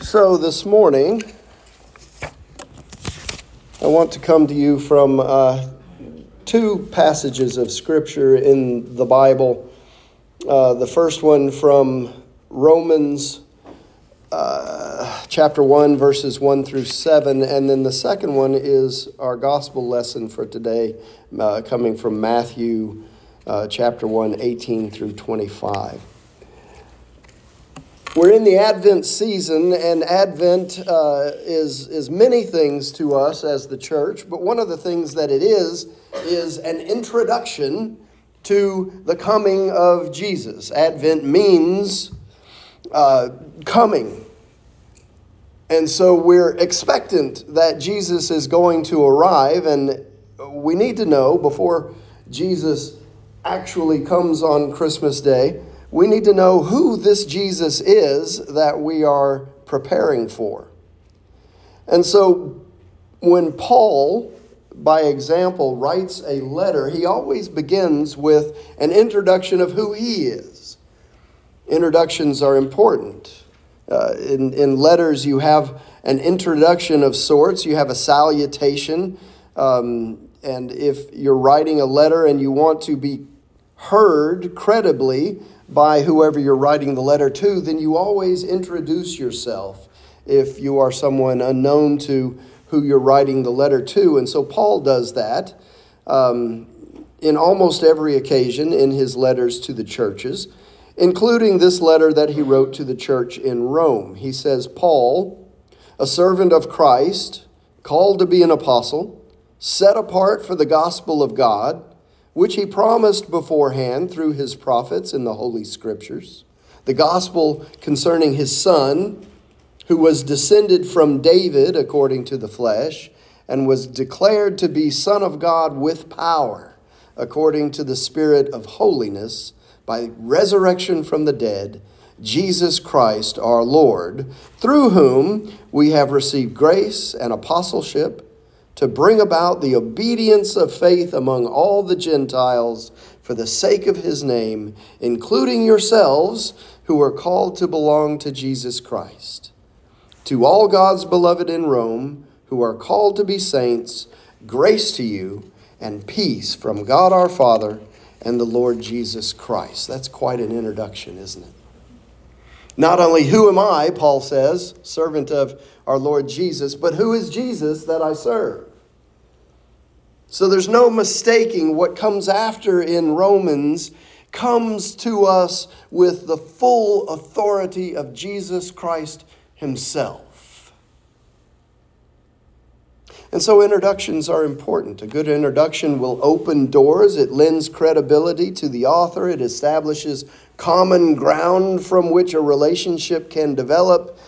So this morning, I want to come to you from uh, two passages of Scripture in the Bible. Uh, the first one from Romans uh, chapter 1, verses 1 through 7, and then the second one is our gospel lesson for today, uh, coming from Matthew uh, chapter 1, 18 through 25. We're in the Advent season, and Advent uh, is, is many things to us as the church, but one of the things that it is is an introduction to the coming of Jesus. Advent means uh, coming. And so we're expectant that Jesus is going to arrive, and we need to know before Jesus actually comes on Christmas Day we need to know who this Jesus is that we are preparing for. And so when Paul, by example, writes a letter, he always begins with an introduction of who he is. Introductions are important. Uh, in, in letters, you have an introduction of sorts, you have a salutation. Um, and if you're writing a letter and you want to be heard credibly, by whoever you're writing the letter to, then you always introduce yourself if you are someone unknown to who you're writing the letter to. And so Paul does that um, in almost every occasion in his letters to the churches, including this letter that he wrote to the church in Rome. He says, Paul, a servant of Christ, called to be an apostle, set apart for the gospel of God which he promised beforehand through his prophets in the Holy Scriptures, the gospel concerning his Son, who was descended from David according to the flesh, and was declared to be Son of God with power, according to the Spirit of holiness, by resurrection from the dead, Jesus Christ our Lord, through whom we have received grace and apostleship to bring about the obedience of faith among all the Gentiles for the sake of his name, including yourselves who are called to belong to Jesus Christ. To all God's beloved in Rome, who are called to be saints, grace to you and peace from God our Father and the Lord Jesus Christ. That's quite an introduction, isn't it? Not only who am I, Paul says, servant of our Lord Jesus, but who is Jesus that I serve? So there's no mistaking what comes after in Romans comes to us with the full authority of Jesus Christ himself. And so introductions are important. A good introduction will open doors, it lends credibility to the author, it establishes common ground from which a relationship can develop.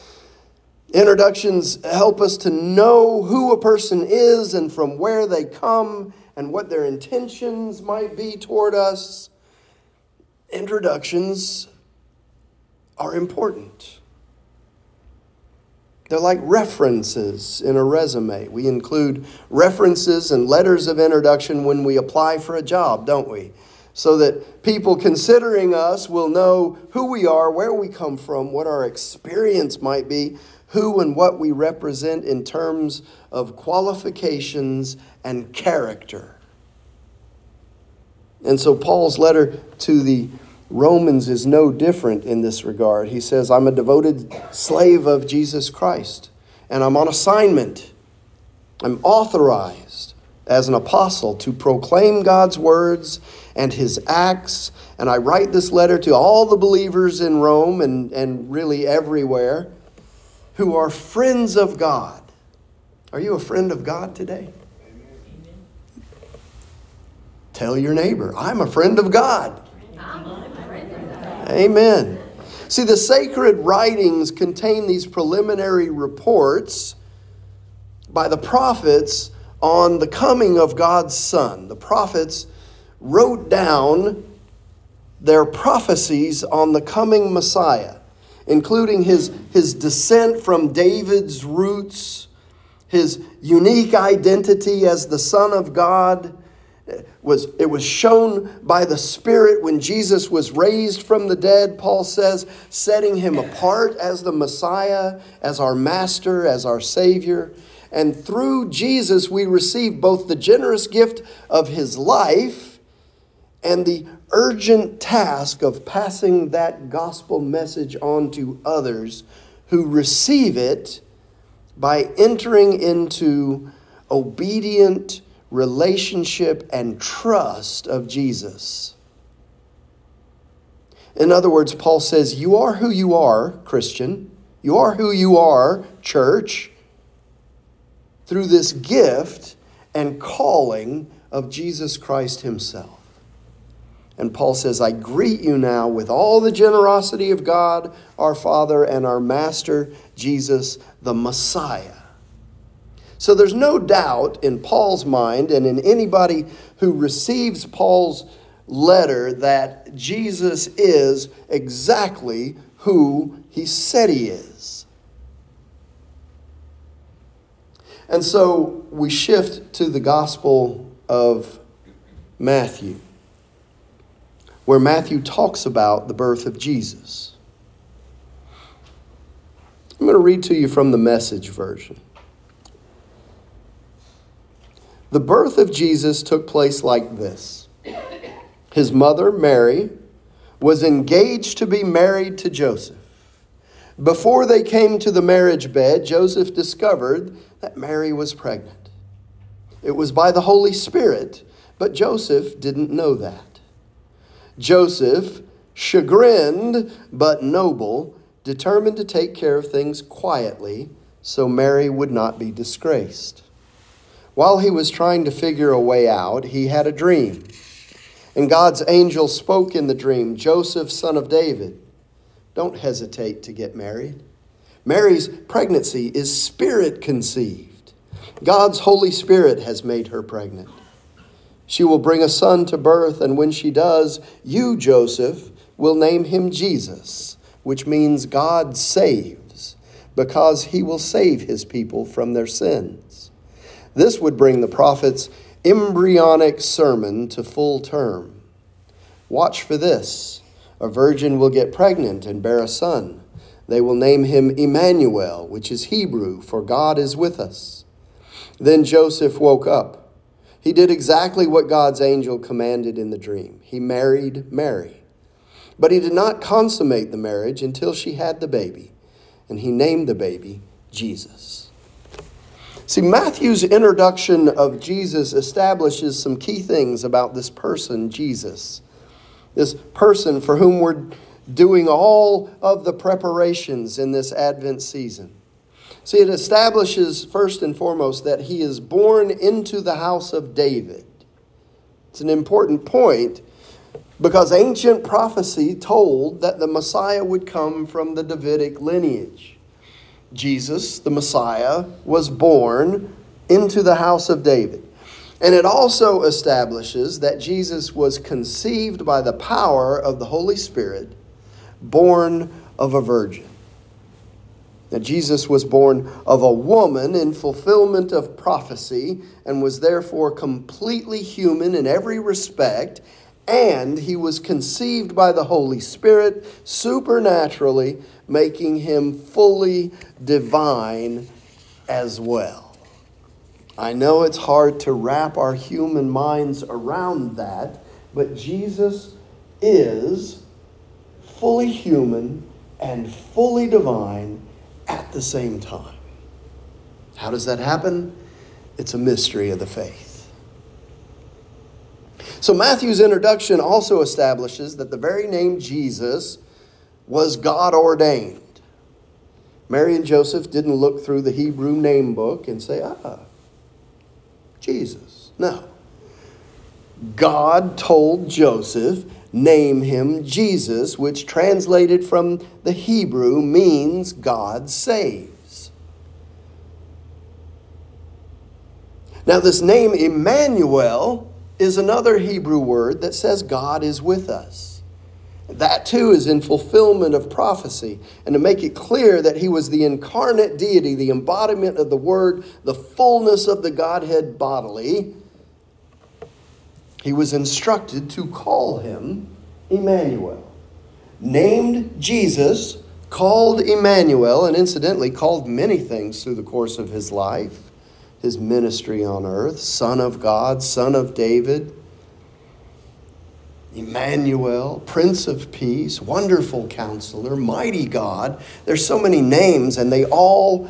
Introductions help us to know who a person is and from where they come and what their intentions might be toward us. Introductions are important. They're like references in a resume. We include references and letters of introduction when we apply for a job, don't we? So that people considering us will know who we are, where we come from, what our experience might be, who and what we represent in terms of qualifications and character. And so Paul's letter to the Romans is no different in this regard. He says, I'm a devoted slave of Jesus Christ, and I'm on assignment. I'm authorized as an apostle to proclaim God's words and his acts. And I write this letter to all the believers in Rome and, and really everywhere who are friends of God. Are you a friend of God today? Tell your neighbor, I'm a friend of God. Amen. See, the sacred writings contain these preliminary reports by the prophets on the coming of God's Son. The prophets wrote down their prophecies on the coming Messiah, including his, his descent from David's roots, his unique identity as the Son of God, was it was shown by the spirit when Jesus was raised from the dead Paul says setting him apart as the Messiah as our master as our savior and through Jesus we receive both the generous gift of his life and the urgent task of passing that gospel message on to others who receive it by entering into obedient relationship and trust of Jesus. In other words, Paul says, You are who you are, Christian. You are who you are, church, through this gift and calling of Jesus Christ Himself. And Paul says, I greet you now with all the generosity of God, our Father, and our Master, Jesus, the Messiah. So there's no doubt in Paul's mind and in anybody who receives Paul's letter that Jesus is exactly who he said he is. And so we shift to the Gospel of Matthew where Matthew talks about the birth of Jesus. I'm going to read to you from the message version. The birth of Jesus took place like this His mother, Mary, was engaged to be married to Joseph. Before they came to the marriage bed, Joseph discovered that Mary was pregnant. It was by the Holy Spirit, but Joseph didn't know that. Joseph, chagrined but noble, determined to take care of things quietly so Mary would not be disgraced. While he was trying to figure a way out, he had a dream. And God's angel spoke in the dream Joseph, son of David, don't hesitate to get married. Mary's pregnancy is spirit conceived. God's Holy Spirit has made her pregnant. She will bring a son to birth, and when she does, you, Joseph, will name him Jesus, which means God saves, because he will save his people from their sins. This would bring the prophet's embryonic sermon to full term. Watch for this. A virgin will get pregnant and bear a son. They will name him Emmanuel, which is Hebrew, for God is with us. Then Joseph woke up. He did exactly what God's angel commanded in the dream. He married Mary. But he did not consummate the marriage until she had the baby, and he named the baby Jesus. See, Matthew's introduction of Jesus establishes some key things about this person, Jesus. This person for whom we're doing all of the preparations in this Advent season. See, it establishes first and foremost that he is born into the house of David. It's an important point because ancient prophecy told that the Messiah would come from the Davidic lineage. Jesus, the Messiah, was born into the house of David. And it also establishes that Jesus was conceived by the power of the Holy Spirit, born of a virgin. That Jesus was born of a woman in fulfillment of prophecy and was therefore completely human in every respect, and he was conceived by the Holy Spirit supernaturally, making him fully divine as well. I know it's hard to wrap our human minds around that, but Jesus is fully human and fully divine at the same time. How does that happen? It's a mystery of the faith. So, Matthew's introduction also establishes that the very name Jesus was God ordained. Mary and Joseph didn't look through the Hebrew name book and say, ah, Jesus. No. God told Joseph name him Jesus, which translated from the Hebrew means God saves. Now, this name Emmanuel is another Hebrew word that says God is with us. That too is in fulfillment of prophecy. And to make it clear that he was the incarnate deity, the embodiment of the Word, the fullness of the Godhead bodily, he was instructed to call him Emmanuel. Named Jesus, called Emmanuel, and incidentally called many things through the course of his life, his ministry on earth Son of God, Son of David, Emmanuel, Prince of Peace, Wonderful Counselor, Mighty God. There's so many names, and they all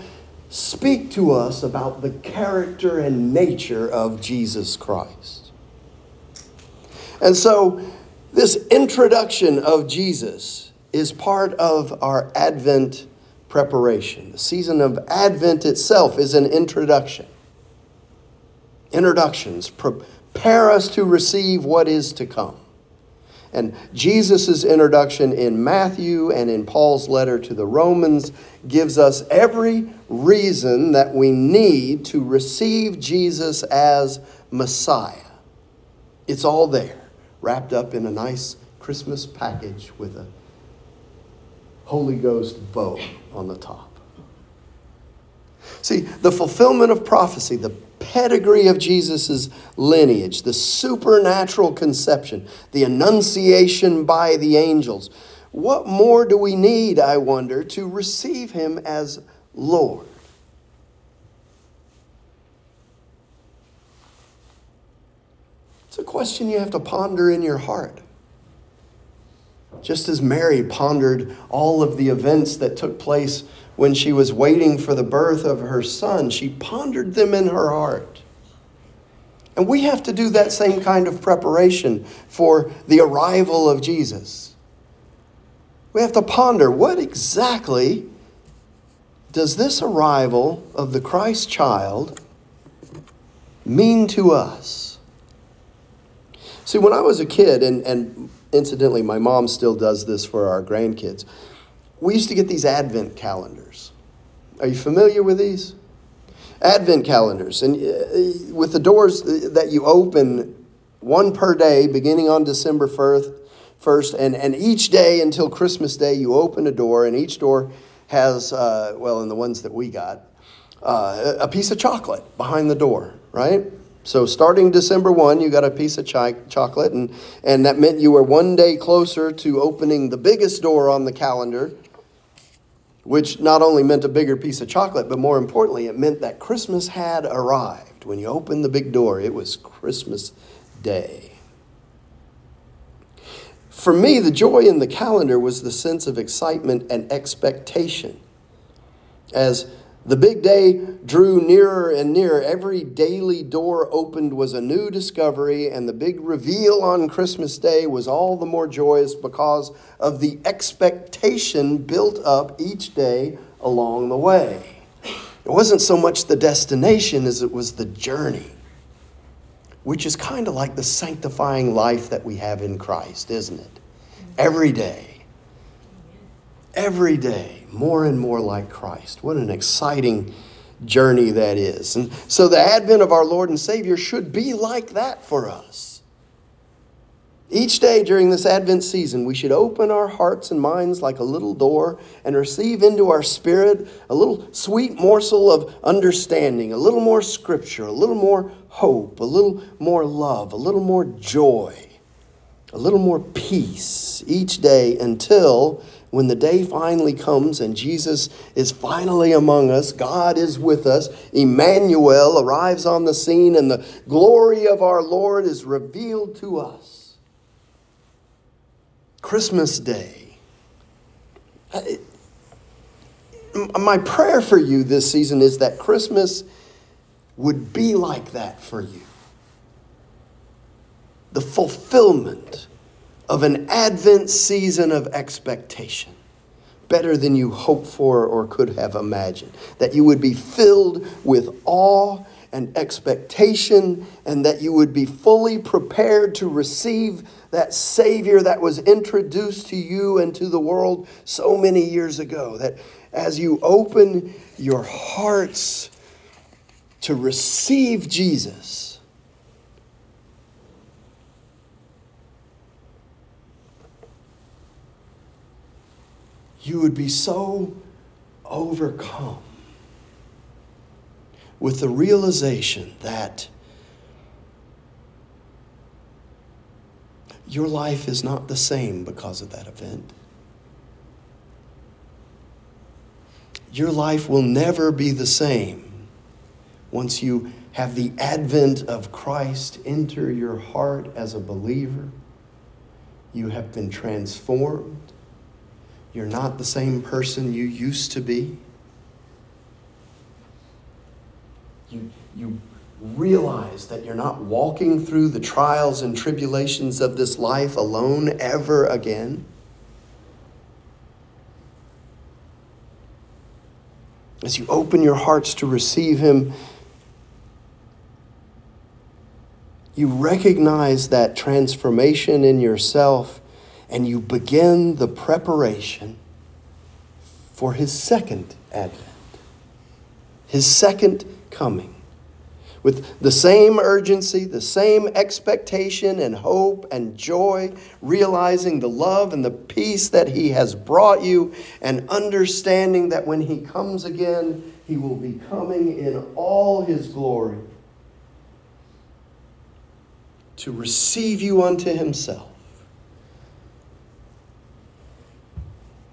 speak to us about the character and nature of Jesus Christ. And so, this introduction of Jesus is part of our Advent preparation. The season of Advent itself is an introduction. Introductions prepare us to receive what is to come. And Jesus' introduction in Matthew and in Paul's letter to the Romans gives us every reason that we need to receive Jesus as Messiah. It's all there, wrapped up in a nice Christmas package with a Holy Ghost bow on the top. See, the fulfillment of prophecy, the pedigree of Jesus' lineage, the supernatural conception, the annunciation by the angels. What more do we need, I wonder, to receive him as Lord? It's a question you have to ponder in your heart. Just as Mary pondered all of the events that took place when she was waiting for the birth of her son, she pondered them in her heart. And we have to do that same kind of preparation for the arrival of Jesus. We have to ponder what exactly does this arrival of the Christ child mean to us? See, when I was a kid, and, and incidentally, my mom still does this for our grandkids we used to get these advent calendars. Are you familiar with these? Advent calendars. And uh, with the doors that you open, one per day, beginning on December 1st, first and, and each day until Christmas Day, you open a door, and each door has, uh, well, in the ones that we got, uh, a piece of chocolate behind the door, right? So starting December 1, you got a piece of chi- chocolate, and, and that meant you were one day closer to opening the biggest door on the calendar, which not only meant a bigger piece of chocolate, but more importantly, it meant that Christmas had arrived. When you opened the big door, it was Christmas Day. For me, the joy in the calendar was the sense of excitement and expectation. As the big day drew nearer and nearer. Every daily door opened was a new discovery, and the big reveal on Christmas Day was all the more joyous because of the expectation built up each day along the way. It wasn't so much the destination as it was the journey, which is kind of like the sanctifying life that we have in Christ, isn't it? Every day every day more and more like Christ. What an exciting journey that is. And so the advent of our Lord and Savior should be like that for us. Each day during this Advent season, we should open our hearts and minds like a little door and receive into our spirit a little sweet morsel of understanding, a little more scripture, a little more hope, a little more love, a little more joy, a little more peace each day until when the day finally comes and Jesus is finally among us, God is with us, Emmanuel arrives on the scene, and the glory of our Lord is revealed to us. Christmas Day. Uh, my prayer for you this season is that Christmas would be like that for you. The fulfillment of an Advent season of expectation, better than you hoped for or could have imagined. That you would be filled with awe and expectation, and that you would be fully prepared to receive that Savior that was introduced to you and to the world so many years ago. That as you open your hearts to receive Jesus, you would be so overcome with the realization that your life is not the same because of that event. Your life will never be the same once you have the advent of Christ enter your heart as a believer. You have been transformed. You're not the same person you used to be. You, you realize that you're not walking through the trials and tribulations of this life alone ever again. As you open your hearts to receive Him, you recognize that transformation in yourself and you begin the preparation for His second advent, His second coming. With the same urgency, the same expectation and hope and joy, realizing the love and the peace that He has brought you, and understanding that when He comes again, He will be coming in all His glory to receive you unto Himself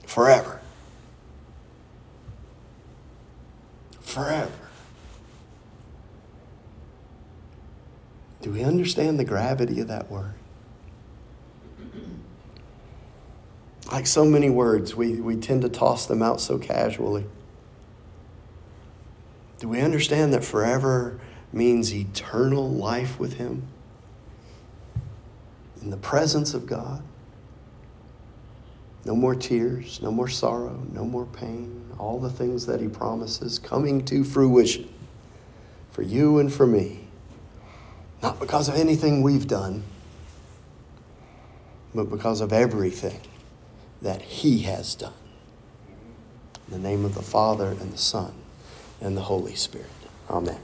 forever. Forever. Do we understand the gravity of that word? Like so many words, we, we tend to toss them out so casually. Do we understand that forever means eternal life with Him? In the presence of God? No more tears, no more sorrow, no more pain, all the things that He promises coming to fruition for you and for me. Not because of anything we've done, but because of everything that He has done. In the name of the Father, and the Son, and the Holy Spirit. Amen.